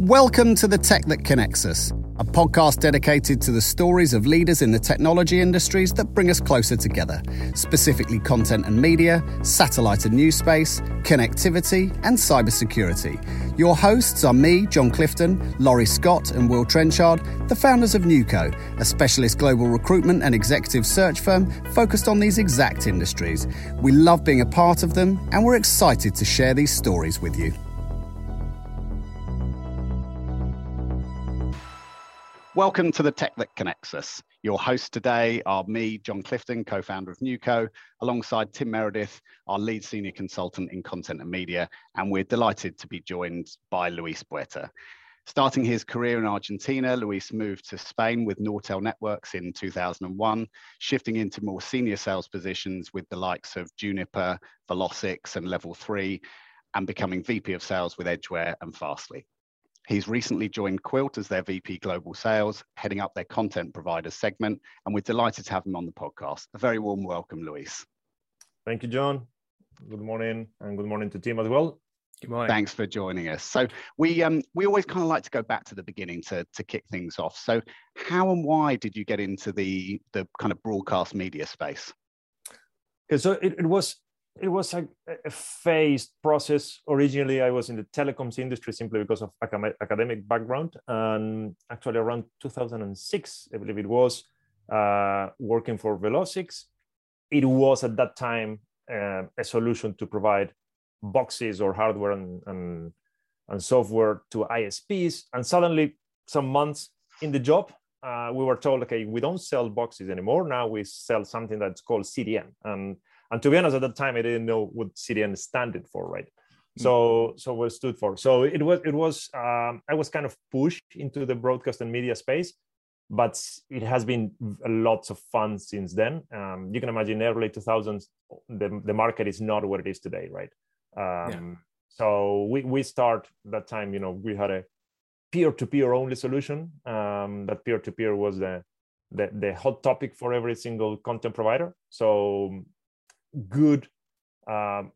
Welcome to The Tech That Connects Us, a podcast dedicated to the stories of leaders in the technology industries that bring us closer together, specifically content and media, satellite and news space, connectivity, and cybersecurity. Your hosts are me, John Clifton, Laurie Scott, and Will Trenchard, the founders of Nuco, a specialist global recruitment and executive search firm focused on these exact industries. We love being a part of them, and we're excited to share these stories with you. Welcome to the Tech That Connects Us. Your hosts today are me, John Clifton, co founder of Nuco, alongside Tim Meredith, our lead senior consultant in content and media. And we're delighted to be joined by Luis Buerta. Starting his career in Argentina, Luis moved to Spain with Nortel Networks in 2001, shifting into more senior sales positions with the likes of Juniper, Velocix, and Level 3, and becoming VP of Sales with Edgeware and Fastly. He's recently joined Qwilt as their VP Global Sales, heading up their content provider segment, and we're delighted to have him on the podcast. A very warm welcome, Luis. Thank you, John. Good morning, and good morning to Tim as well. Good morning. Thanks for joining us. So we um, we always kind of like to go back to the beginning to to kick things off. So how and why did you get into the the kind of broadcast media space? Okay, so it, it was it was a, a, phased process. Originally, I was in the telecoms industry simply because of academic background. And actually, around 2006, I believe it was, uh, working for Velocix. It was at that time uh, a solution to provide boxes or hardware and, and, and, software to ISPs. And suddenly, some months in the job, uh, we were told, okay, we don't sell boxes anymore. Now we sell something that's called CDN. And and to be honest, at that time, I didn't know what CDN standard for, right? Mm. So, so what stood for. So it was, it was, um, I was kind of pushed into the broadcast and media space, but it has been lots of fun since then. Um, you can imagine early 2000s, the, the market is not what it is today, right? Um, yeah. So we, we start that time, you know, we had a peer-to-peer only solution. Um, that peer-to-peer was the, the, the hot topic for every single content provider. So good um,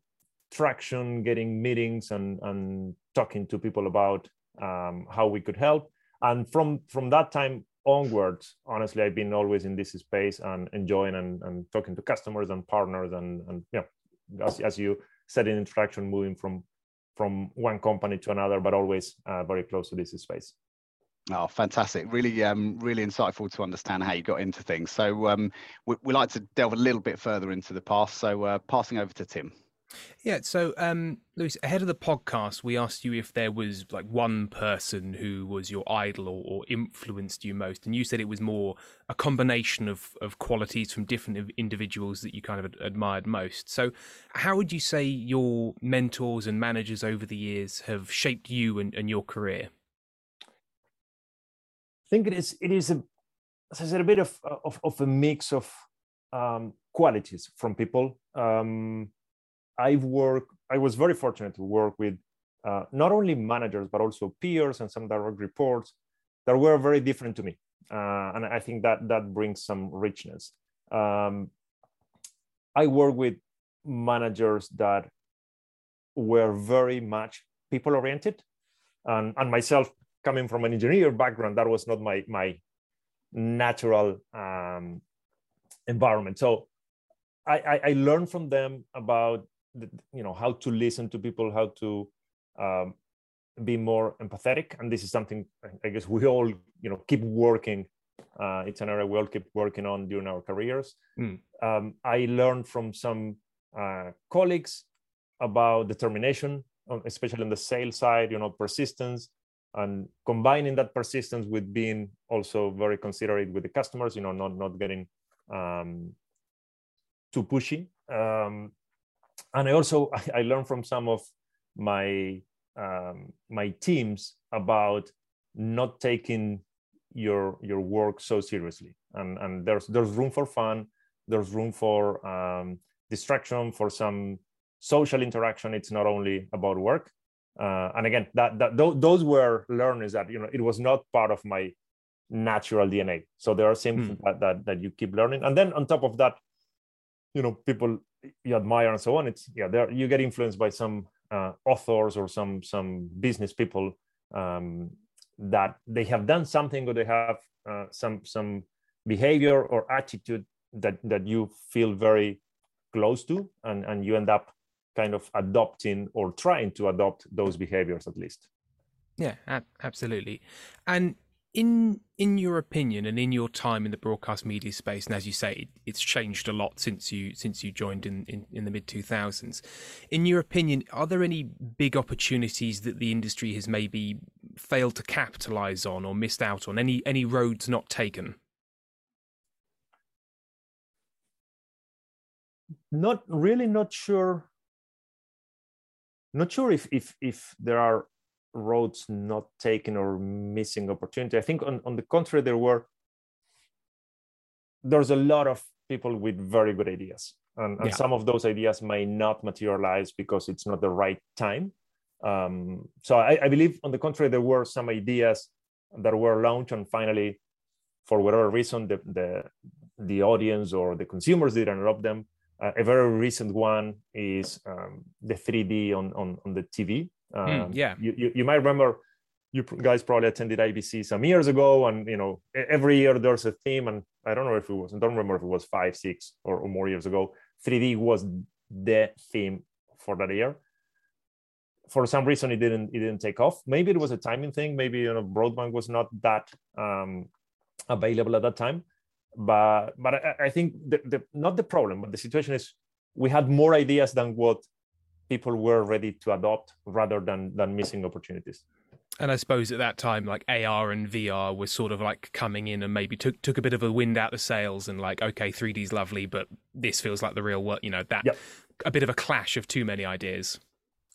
traction, getting meetings and, and talking to people about um, how we could help. And from from that time onwards, honestly, I've been always in this space and enjoying and, and talking to customers and partners and and yeah, as, as you said in introduction, moving from from one company to another, but always uh, very close to this space. Oh, fantastic! Really, um, really insightful to understand how you got into things. So, um, we, we like to delve a little bit further into the past. So, uh, passing over to Tim. Yeah. So, um, Luis, ahead of the podcast, we asked you if there was like one person who was your idol or, or, influenced you most, and you said it was more a combination of of qualities from different individuals that you kind of admired most. So, how would you say your mentors and managers over the years have shaped you and, and your career? Think it is it is a as I said a bit of of, of a mix of um, qualities from people. Um, I've worked. I was very fortunate to work with uh, not only managers but also peers and some direct reports that were very different to me, uh, and I think that that brings some richness. Um, I work with managers that were very much people oriented, and, and myself coming from an engineer background, that was not my my natural um, environment. So I, I, I, learned from them about the, you know how to listen to people, how to um, be more empathetic, and this is something I guess we all you know keep working. Uh, it's an area we all keep working on during our careers. Mm. Um, I learned from some uh, colleagues about determination, especially on the sales side. You know, persistence, and combining that persistence with being also very considerate with the customers you know not not getting um, too pushy. Um, and i also i learned from some of my um, my teams about not taking your your work so seriously. And and there's there's room for fun. There's room for um, distraction for some social interaction. It's not only about work uh, and again that, that th- those were learners that you know it was not part of my natural dna so there are things mm. that, that that you keep learning and then on top of that you know people you admire and so on it's yeah there you get influenced by some uh, authors or some some business people um, that they have done something or they have uh, some some behavior or attitude that that you feel very close to and and you end up kind of adopting or trying to adopt those behaviors at least. Yeah absolutely. And in in your opinion and in your time in the broadcast media space and as you say it's changed a lot since you since you joined in in, in the mid 2000s in your opinion are there any big opportunities that the industry has maybe failed to capitalize on or missed out on? Any any roads not taken? Not really not sure not sure if if if there are roads not taken or missing opportunity. I think on, on the contrary, there were there's a lot of people with very good ideas. And, and yeah. some of those ideas may not materialize because it's not the right time. Um, so I, I, believe on the contrary, there were some ideas that were launched and finally, for whatever reason, the, the, the audience or the consumers didn't adopt them. Uh, a very recent one is um, the 3D on, on, on the TV. Hmm, um, mm, yeah, you, you, you might remember you guys probably attended IBC some years ago, and you know every year there's a theme, and I don't know if it was, I don't remember if it was five, six, or, or more years ago. 3D was the theme for that year. For some reason, it didn't it didn't take off. Maybe it was a timing thing. Maybe you know broadband was not that um, available at that time. But but I, I think the, the not the problem, but the situation is we had more ideas than what people were ready to adopt rather than than missing opportunities and I suppose at that time, like AR and VR was sort of like coming in and maybe took took a bit of a wind out of sails and like, okay, 3D's lovely, but this feels like the real world. You know that yep. a bit of a clash of too many ideas.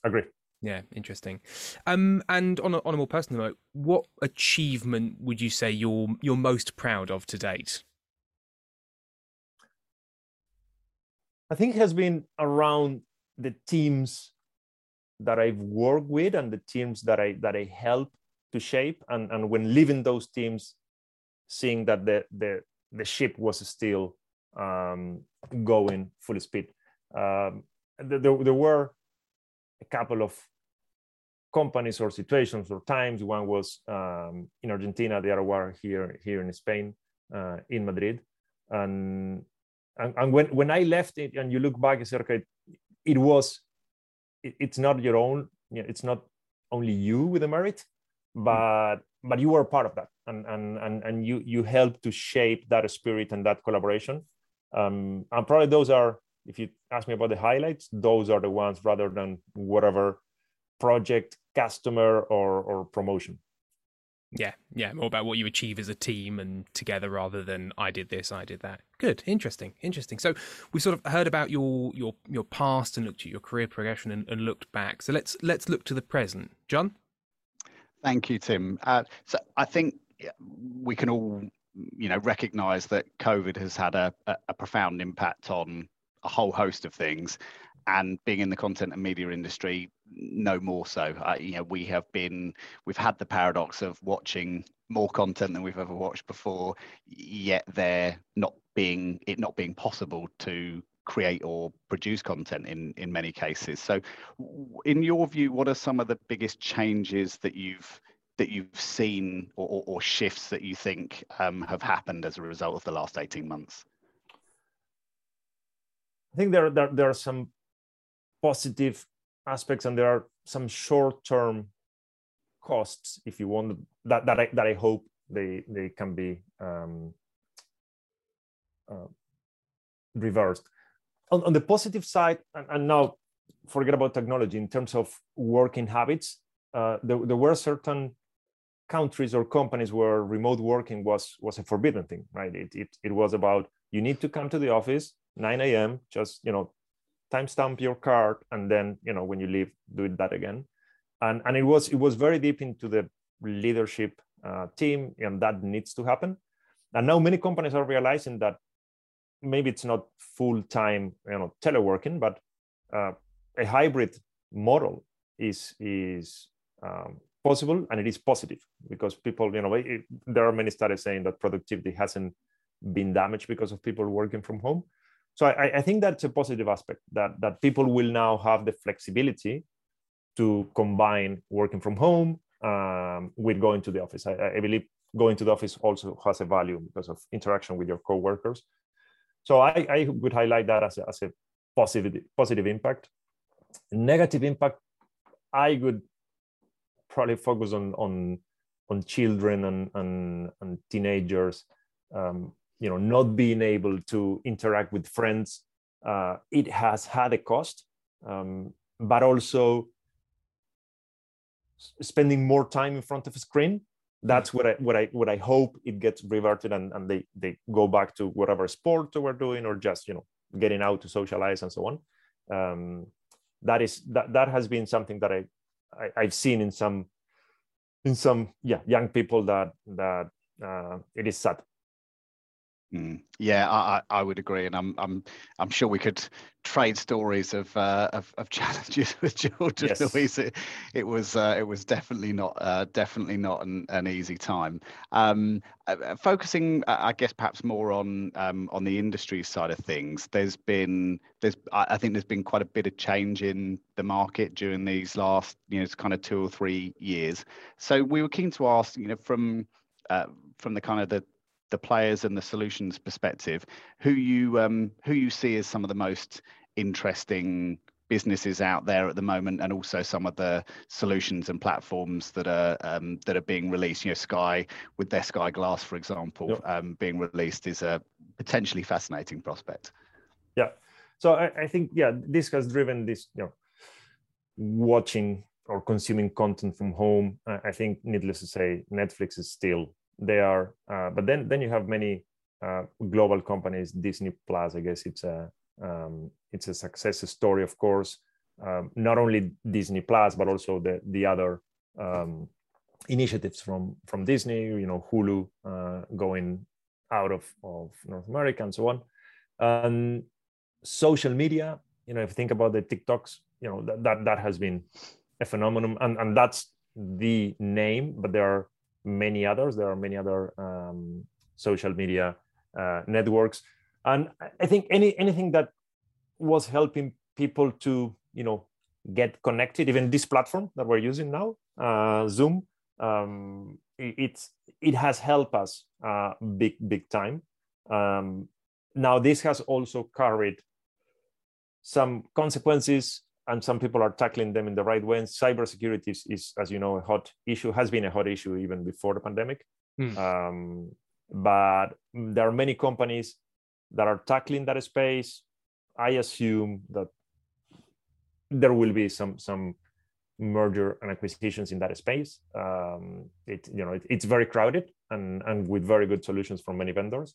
Agree. Yeah, interesting. Um, and on a, on a more personal note, what achievement would you say you're you're most proud of to date? I think has been around the teams that I've worked with and the teams that I that I help to shape and, and when leaving those teams, seeing that the the the ship was still um, going full speed. Um, there, there were a couple of companies or situations or times. One was um, in Argentina, the other one here here in Spain, uh, in Madrid, and, and and when when I left it, and you look back, it's okay, it was it, it's not your own you know, it's not only you with the merit but but you were part of that. And and and, and you you helped to shape that spirit and that collaboration. Um, and probably those are if you ask me about the highlights those are the ones rather than whatever project customer or or promotion yeah, yeah, more about what you achieve as a team and together rather than I did this, I did that. Good, interesting, interesting. So we sort of heard about your your your past and looked at your career progression and, and looked back. So let's let's look to the present, John. Thank you, Tim. Uh, so I think we can all, you know, recognise that COVID has had a, a profound impact on a whole host of things and being in the content and media industry no more so. Uh, you know we have been we've had the paradox of watching more content than we've ever watched before yet there not being it not being possible to create or produce content in in many cases. So in your view what are some of the biggest changes that you've that you've seen or, or, or shifts that you think um, have happened as a result of the last 18 months? I think there, there, there are some positive aspects and there are some short-term costs if you want that that I, that I hope they they can be um, uh, reversed. On, on the positive side and, and, now forget about technology in terms of working habits uh, there, there were certain countries or companies where remote working was was a forbidden thing right? It, it, it was about you need to come to the office 9 a.m just you know timestamp your card and then you know when you leave do it that again. And and it was it was very deep into the leadership uh, team and that needs to happen. And now many companies are realizing that maybe it's not full time you know teleworking but uh, a hybrid model is is um, possible and it is positive because people you know it, there are many studies saying that productivity hasn't been damaged because of people working from home so I, I think that's a positive aspect that that people will now have the flexibility to combine working from home um, with going to the office. I, I, believe going to the office also has a value because of interaction with your coworkers. So I, I would highlight that as a, as a positive positive impact. Negative impact, I would probably focus on on on children and and, and teenagers. Um, you know, not being able to interact with friends. Uh, it has had a cost, um, but also spending more time in front of a screen that's what I what I what I hope it gets reverted and, and they they go back to whatever sport we're doing or just you know getting out to socialize and so on. Um, that is that that has been something that I, I I've seen in some in some yeah young people that that uh, it is sad Mm, yeah, I, I would agree, and I'm I'm I'm sure we could trade stories of uh, of, of, challenges with children. Yes. Luis. It, it was uh, it was definitely not uh, definitely not an, an easy time. Um, uh, uh, focusing, uh, I guess, perhaps more on um, on the industry side of things. There's been there's I think there's been quite a bit of change in the market during these last you know kind of two or three years. So we were keen to ask, you know, from from the kind of the the players and the solutions perspective, who you um, who you see as some of the most interesting businesses out there at the moment, and also some of the solutions and platforms that are um, that are being released. You know, Sky with their Sky Glass, for example, yep. um, being released is a potentially fascinating prospect. Yeah. So I, I think yeah, this has driven this you know watching or consuming content from home. I think, needless to say, Netflix is still they are uh, but then then you have many uh, global companies disney plus i guess it's a um, it's a success story of course. Um, not only disney plus but also the the other um, initiatives from from disney you know hulu uh, going out of of north america and so on. And social media you know if you think about the tiktoks you know that that, that has been a phenomenon and and that's the name but there are many others. There are many other um, social media uh, networks, and I think any anything that was helping people to you know get connected, even this platform that we're using now, uh, Zoom, um, it, it has helped us uh, big big time. Um, now this has also carried some consequences and some people are tackling them in the right way. And cybersecurity is, is, as you know, a hot issue, has been a hot issue even before the pandemic. Mm. Um, but there are many companies that are tackling that space. I assume that there will be some some merger and acquisitions in that space. Um, it you know it, it's very crowded and and with very good solutions from many vendors.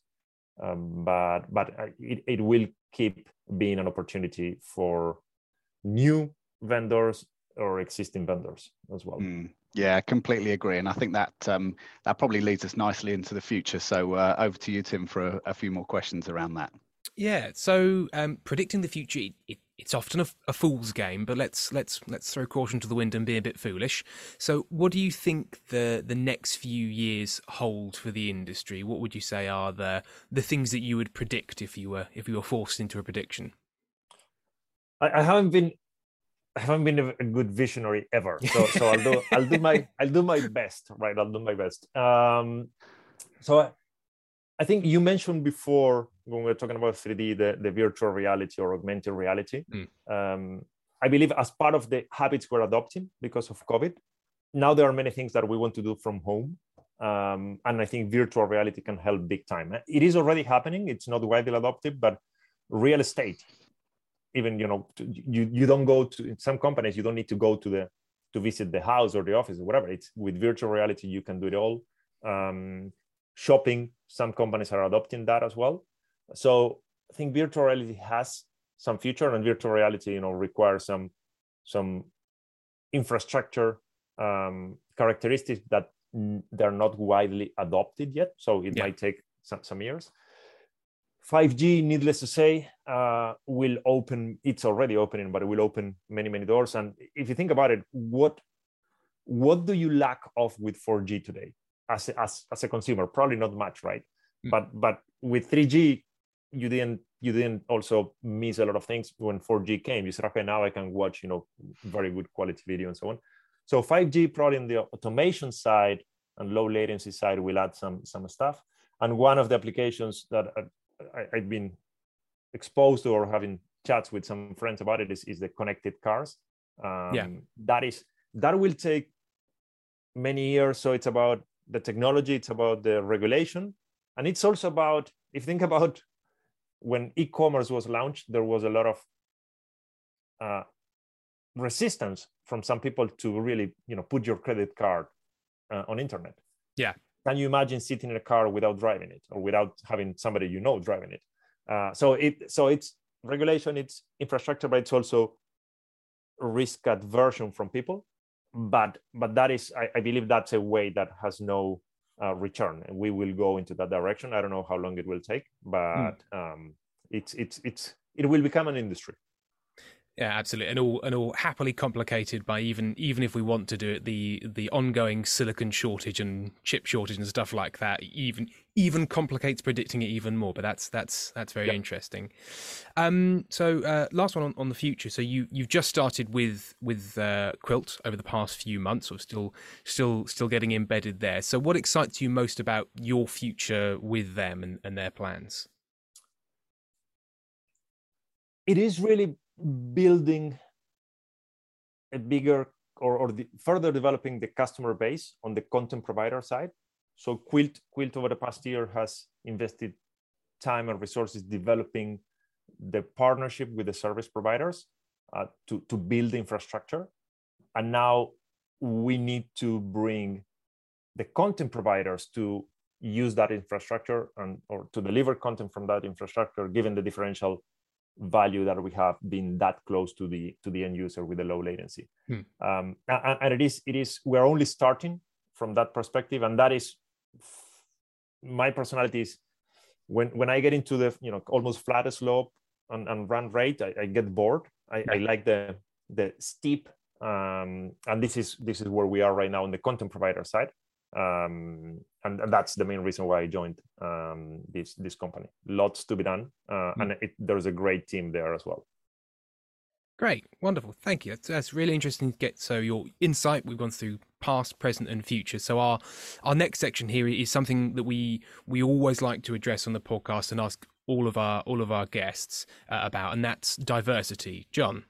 Um, but but uh, it, it will keep being an opportunity for new vendors or existing vendors as well. Mm, yeah, completely agree, and I think that um, that probably leads us nicely into the future. So uh, over to you, Tim, for a, a, few more questions around that. Yeah, so um, predicting the future, it, it's often a, a, fool's game, but let's let's let's throw caution to the wind and be a bit foolish. So, what do you think the the next few years hold for the industry? What would you say are the the things that you would predict if you were if you were forced into a prediction? I, I haven't been I haven't been a, good visionary ever. So, so I'll do I'll do my I'll do my best, right? I'll do my best. Um, so I, I think you mentioned before when we were talking about 3D, the, the virtual reality or augmented reality. Mm. Um, I believe as part of the habits we're adopting because of COVID, now there are many things that we want to do from home. Um, and I think virtual reality can help big time. It is already happening. It's not widely adopted, but real estate even you know you you don't go to in some companies you don't need to go to the to visit the house or the office or whatever. It's with virtual reality you can do it all. Um, shopping some companies are adopting that as well. So i think virtual reality has some future and virtual reality you know requires some some infrastructure um, characteristics that they're not widely adopted yet. So it yeah. might take some, some years 5G, needless to say, uh, will open. It's already opening, but it will open many, many doors. And if you think about it, what what do you lack of with 4G today as a, as, as a consumer? Probably not much, right? Mm. But but with 3G, you didn't you didn't also miss a lot of things when 4G came. You said, okay, now I can watch you know very good quality video and so on. So 5G probably in the automation side and low latency side will add some some stuff. And one of the applications that I, have been exposed to or having chats with some friends about it is, is the connected cars. Um, yeah. That is that will take many years. So it's about the technology, it's about the regulation, and it's also about if you think about when e-commerce was launched, there was a lot of uh, resistance from some people to really, you know, put your credit card uh, on internet. Yeah. Can you imagine sitting in a car without driving it or without having somebody you know driving it? Uh, so it so it's regulation, it's infrastructure, but it's also risk aversion from people. But but that is, I, I believe that's a way that has no uh, return, and we will go into that direction. I don't know how long it will take, but mm. um, it's it's it's it will become an industry. Yeah, absolutely, and all and all happily complicated by even even if we want to do it, the the ongoing silicon shortage and chip shortage and stuff like that even even complicates predicting it even more. But that's that's that's very yep. interesting. Um, so uh, last one on, on the future. So you you've just started with with uh, Qwilt over the past few months, or still still still getting embedded there. So what excites you most about your future with them and, and their plans? It is really building a bigger or, or the, further developing the customer base on the content provider side. So Qwilt, Qwilt over the past year has invested time and resources developing the partnership with the service providers uh, to, to build infrastructure. And now we need to bring the content providers to use that infrastructure and or to deliver content from that infrastructure given the differential value that we have been that close to the to the end user with a low latency. Hmm. um, and, and, it is it is we're only starting from that perspective and that is my personality is when when i get into the you know almost flat slope and, and run rate I, I get bored. I, I, like the the steep um, and this is this is where we are right now on the content provider side um, and, and, that's the main reason why I joined um, this this company. Lots to be done, uh, mm. and it, there's a great team there as well. Great, wonderful, thank you. That's, that's, really interesting to get. So your insight, we've gone through past, present, and future. So our our next section here is something that we we always like to address on the podcast and ask all of our all of our guests uh, about, and that's diversity. John.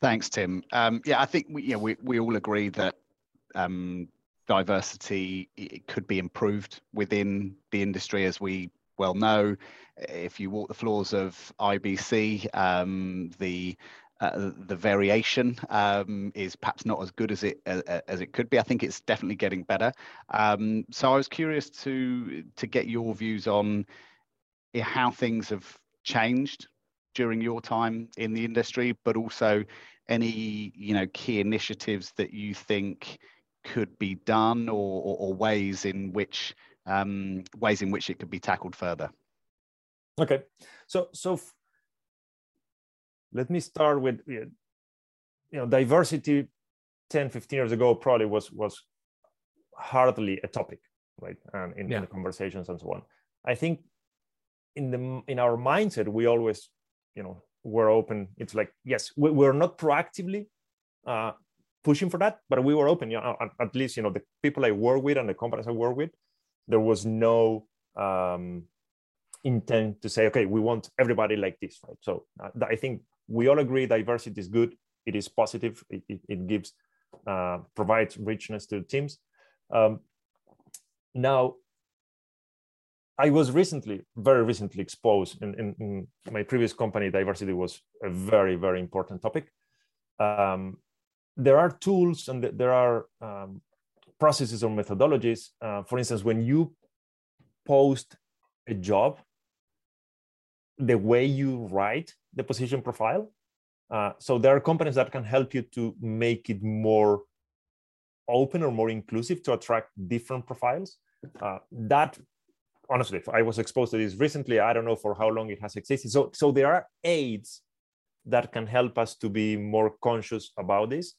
Thanks, Tim. Um, yeah, I think we, yeah, we, we all agree that um, diversity it could be improved within the industry, as we well know. If you walk the floors of IBC, um, the uh, the variation um, is perhaps not as good as it uh, as it could be. I think it's definitely getting better. Um, so I was curious to to get your views on how things have changed during your time in the industry, but also any you know key initiatives that you think could be done or, or, or ways in which um, ways in which it could be tackled further. Okay. So so f- let me start with you know diversity 10 15 years ago probably was was hardly a topic right? And in, yeah. in the conversations and so on. I think in the in our mindset we always you know we're open. It's like yes we, we're not proactively uh, pushing for that, but we were open. You know, at, least you know the people I work with and the companies I work with, there was no um, intent to say, okay, we want everybody like this, right? So uh, I think we all agree diversity is good. It is positive. It, it, it gives uh, provides richness to teams. Um, now, I was recently, very recently exposed in, in, in, my previous company. Diversity was a very, very important topic. Um, there are tools and there are um, processes or methodologies. Uh, for instance, when you post a job, the way you write the position profile. Uh, so there are companies that can help you to make it more open or more inclusive to attract different profiles. Uh, that honestly, I was exposed to this recently. I don't know for how long it has existed. So, so there are aids that can help us to be more conscious about this.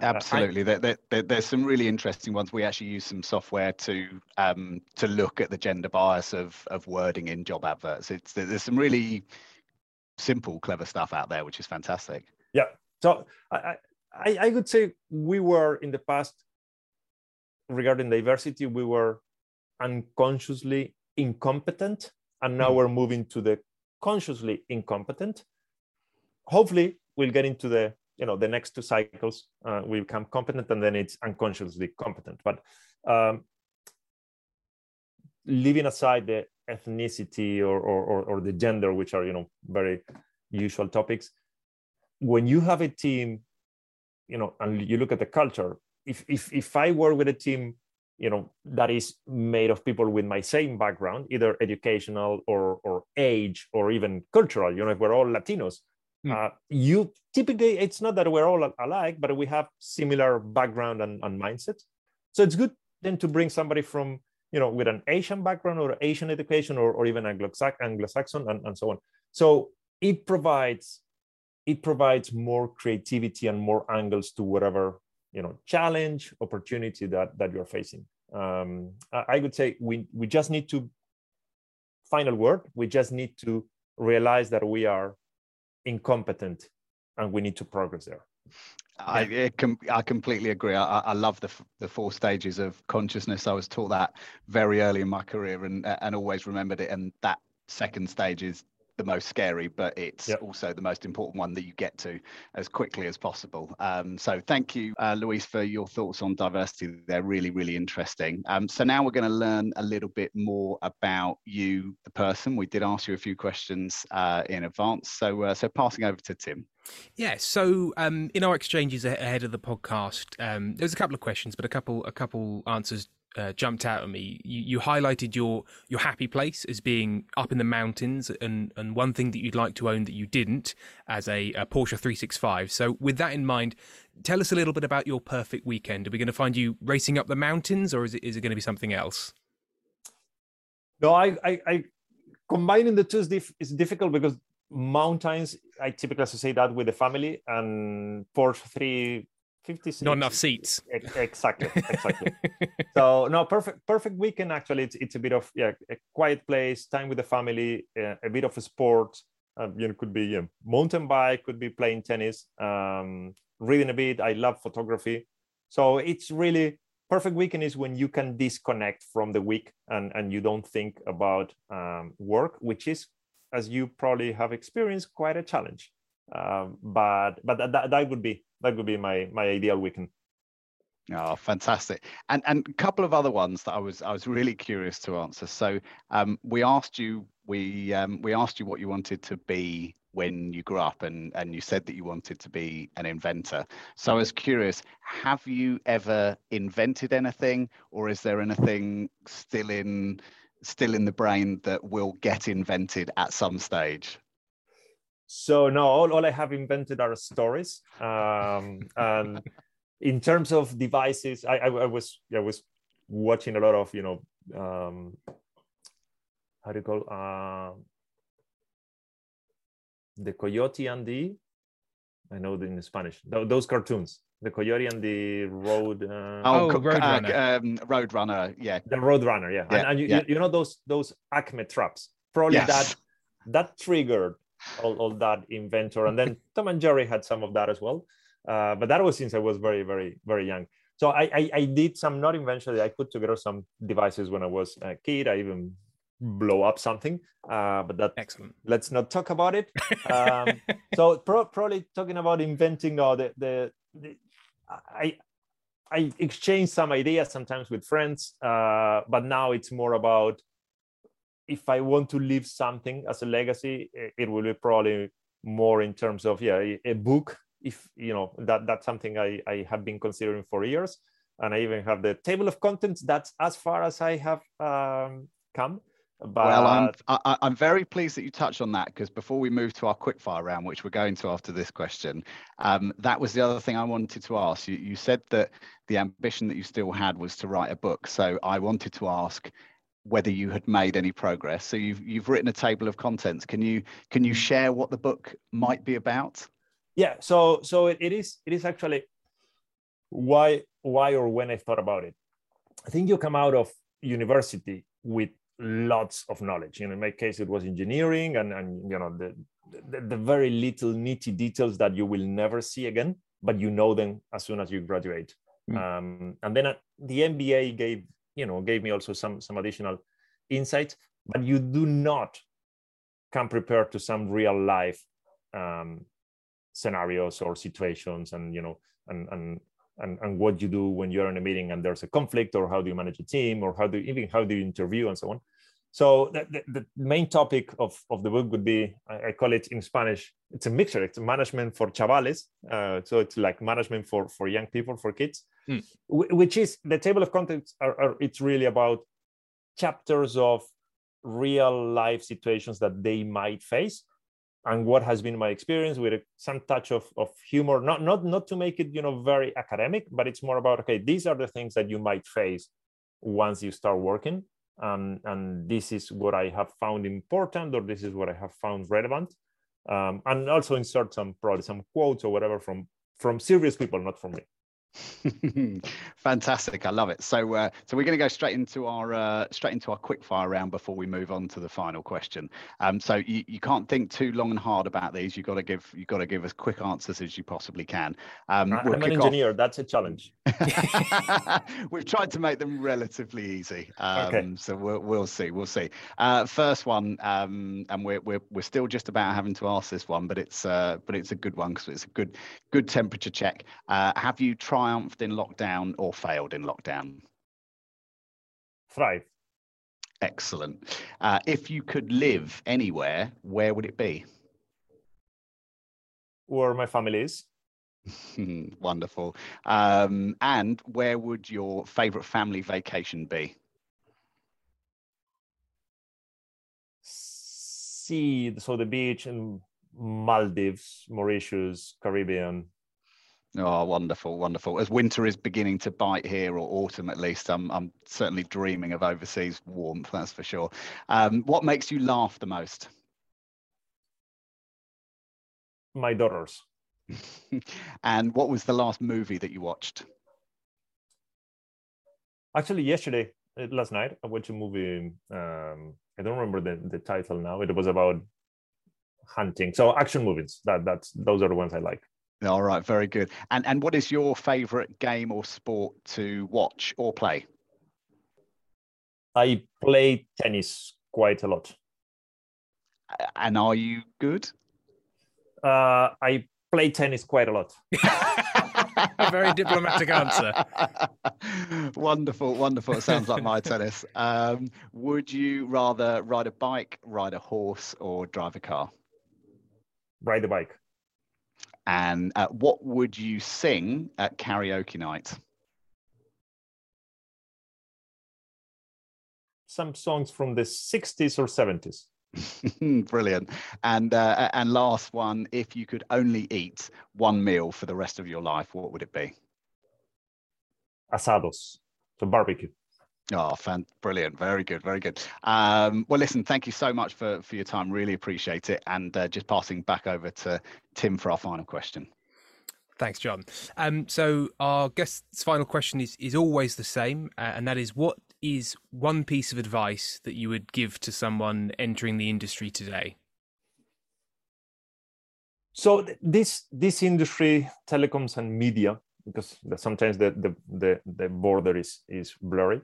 Absolutely, uh, I, there, there, there's some really interesting ones. We actually use some software to um, to look at the gender bias of of wording in job adverts. It's there's some really simple, clever stuff out there, which is fantastic. Yeah. So I I, I would say we were in the past regarding diversity, we were unconsciously incompetent, and now mm-hmm. we're moving to the consciously incompetent. Hopefully, we'll get into the you know the next two cycles. Uh, we become competent, and then it's unconsciously competent. But um, leaving aside the ethnicity or, or, or the gender, which are you know very usual topics, when you have a team, you know, and you look at the culture, if if if I work with a team, you know, that is made of people with my same background, either educational or or age or even cultural, you know, if we're all Latinos. Uh, you typically it's not that we're all alike, but we have similar background and, and mindset. So it's good then to bring somebody from you know with an Asian background or Asian education or, or even Anglo-Saxon and, and so on. So it provides it provides more creativity and more angles to whatever you know challenge opportunity that that you're facing um, i would say we we just need to final word we just need to realize that we are incompetent and we need to progress there I, com- I completely agree. I, I love the, the four stages of consciousness. I was taught that very early in my career and, and always remembered it. And that second stage is the most scary, but it's yep. also the most important one that you get to as quickly as possible. Um, so thank you, uh, Luis, for your thoughts on diversity. They're really, really interesting. Um, so now we're going to learn a little bit more about you, the person. We did ask you a few questions uh, in advance. So, uh, so passing over to Tim. Yeah. So um, in our exchanges ahead of the podcast, um, there was a couple of questions, but a couple a couple answers uh, jumped out at me. You, you, highlighted your your happy place as being up in the mountains, and and one thing that you'd like to own that you didn't as a, a, Porsche 365. So with that in mind, tell us a little bit about your perfect weekend. Are we going to find you racing up the mountains, or is it is it going to be something else? No, I I, I combining the two is, dif- is difficult because mountains I typically associate that with the family, and Porsche 3 56 not enough seats. Exactly exactly. So no perfect perfect weekend actually. It's, it's a bit of yeah a quiet place time with the family uh, a bit of a sport. Um, you know could be you know, mountain bike could be playing tennis um, reading a bit. I love photography. So it's really perfect weekend is when you can disconnect from the week and and you don't think about um, work which is as you probably have experienced quite a challenge um, but but that, that would be that would be my my ideal weekend. Oh, fantastic! And and a couple of other ones that I was I was really curious to answer. So um, we asked you we um, we asked you what you wanted to be when you grew up, and and you said that you wanted to be an inventor. So I was curious: have you ever invented anything, or is there anything still in still in the brain that will get invented at some stage? So no, all, all I have invented are stories. Um, and in terms of devices, I, I, I, was I was watching a lot of you know um, how do you call uh, the Coyote and the I know in Spanish those cartoons. The Coyote and the Road. Uh, oh, oh Roadrunner. Uh, um, Roadrunner, yeah. The Roadrunner, yeah. yeah and, and you, yeah. you know those those Acme traps. Probably yes. that that triggered all, all that inventor. And then Tom and Jerry had some of that as well. Uh, but that was since I was very, very, very young. So I, I, I did some, not invention, I put together some devices when I was a kid. I even blow up something, uh, but that excellent. Let's not talk about it. Um, so pro- probably talking about inventing, or the, the, the I, I exchange some ideas sometimes with friends, uh, but now it's more about if I want to leave something as a legacy, it will be probably more in terms of yeah a, book. If you know that that's something I, I have been considering for years, and I even have the table of contents. That's as far as I have um, come. But... Well, I'm I, am i am very pleased that you touched on that because before we move to our quickfire round, which we're going to after this question, um, that was the other thing I wanted to ask. You, you said that the ambition that you still had was to write a book. So I wanted to ask, whether you had made any progress. So you've you've written a table of contents. Can you can you share what the book might be about? Yeah. So so it, it is it is actually why why or when I thought about it. I think you come out of university with lots of knowledge. You know, in my case, it was engineering and and you know the the, the very little nitty details that you will never see again. but you know them as soon as you graduate. Mm. Um, and then uh, the MBA gave you know gave me also some some additional insights, but you do not come prepared to some real life um, scenarios or situations, and you know and and and, and what you do when you're in a meeting and there's a conflict or how do you manage a team or how do you, even how do you interview and so on so the, the, the main topic of, of the book would be I, I, call it in spanish it's a mixture it's management for chavales uh, so it's like management for for young people for kids mm. which is the table of contents are, are it's really about chapters of real life situations that they might face and what has been my experience with some touch of, of humor not not not to make it you know very academic but it's more about okay these are the things that you might face once you start working um, and this is what i have found important or this is what i have found relevant. Um, and also insert some probably some quotes or whatever from from serious people not from me Fantastic, I love it. So, uh, so we're going to go straight into our uh, straight into our quick fire round before we move on to the final question. Um, so you, you can't think too long and hard about these. You've got to give you've got to give as quick answers as you possibly can. Um, we'll I'm an engineer. Off. That's a challenge. We've tried to make them relatively easy. Um, okay. So we'll we'll see. We'll see. Uh, first one, um, and we're we're we're still just about having to ask this one, but it's uh, but it's a good one because it's a good good temperature check. Uh, have you tried triumphed in lockdown or failed in lockdown? Thrive. Excellent. Uh, if you could live anywhere, where would it be? Where my family is. Wonderful. Um, and where would your favorite family vacation be? Sea, so the beach in Maldives, Mauritius, Caribbean. Oh, wonderful, wonderful. As winter is beginning to bite here, or autumn at least, I'm, I'm certainly dreaming of overseas warmth, that's for sure. Um, what makes you laugh the most? My daughters. and what was the last movie that you watched? Actually, yesterday, uh, last night, I watched a movie. Um, I don't remember the, the title now. It was about hunting. So action movies. That that's those are the ones I like. All right, very good. And and what is your favorite game or sport to watch or play? I play tennis quite a lot. And are you good? Uh, I play tennis quite a lot. a very diplomatic answer. wonderful, wonderful. It sounds like my tennis. Um, would you rather ride a bike, ride a horse, or drive a car? Ride a bike. And uh, what would you sing at karaoke night? Some songs from the 60s or 70s. Brilliant. And uh, and last one, if you could only eat one meal for the rest of your life, what would it be? Asados, so barbecue. Oh, fan, brilliant. Very good. Very good. Um, well, listen, thank you so much for, for your time. Really appreciate it. And uh, just passing back over to Tim for our final question. Thanks, John. Um, so our guest's final question is is always the same, uh, and that is, what is one piece of advice that you would give to someone entering the industry today? So this this industry, telecoms and media, because sometimes the the the, the border is is blurry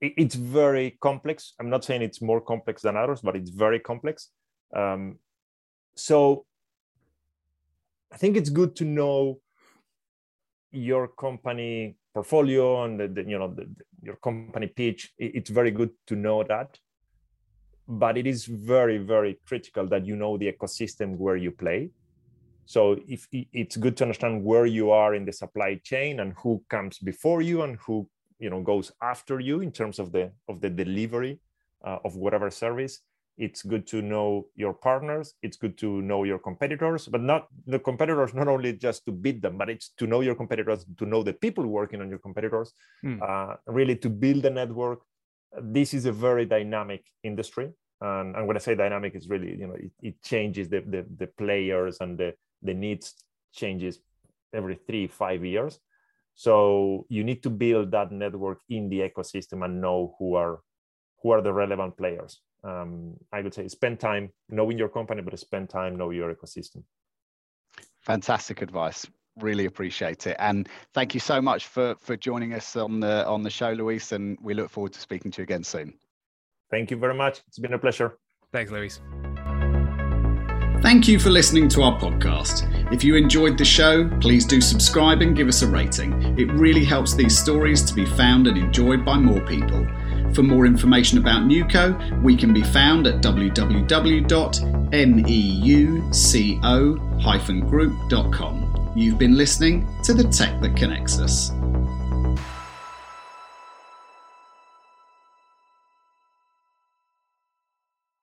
it's very complex. I'm not saying it's more complex than others, but it's very complex. Um, so I think it's good to know your company portfolio and the, the you know the, your company pitch. It's very good to know that, but it is very very critical that you know the ecosystem where you play. So if it's good to understand where you are in the supply chain and who comes before you and who you know goes after you in terms of the of the delivery uh, of whatever service. It's good to know your partners. It's good to know your competitors but not the competitors not only just to beat them but it's to know your competitors to know the people working on your competitors mm. uh, really to build a network. This is a very dynamic industry and, and when i say dynamic it's really you know it, it changes the, the, the players and the the needs changes every three five years so you need to build that network in the ecosystem and know who are who are the relevant players. Um, I would say spend time knowing your company, but spend time know your ecosystem. Fantastic advice. really appreciate it. And thank you so much for for joining us on the on the show, Luis. And we look forward to speaking to you again soon. Thank you very much. It's been a pleasure. Thanks, Luis. Thank you for listening to our podcast. If you enjoyed the show, please do subscribe and give us a rating. It really helps these stories to be found and enjoyed by more people. For more information about NUCO, we can be found at www.neuco-group.com. You've been listening to The Tech That Connects Us.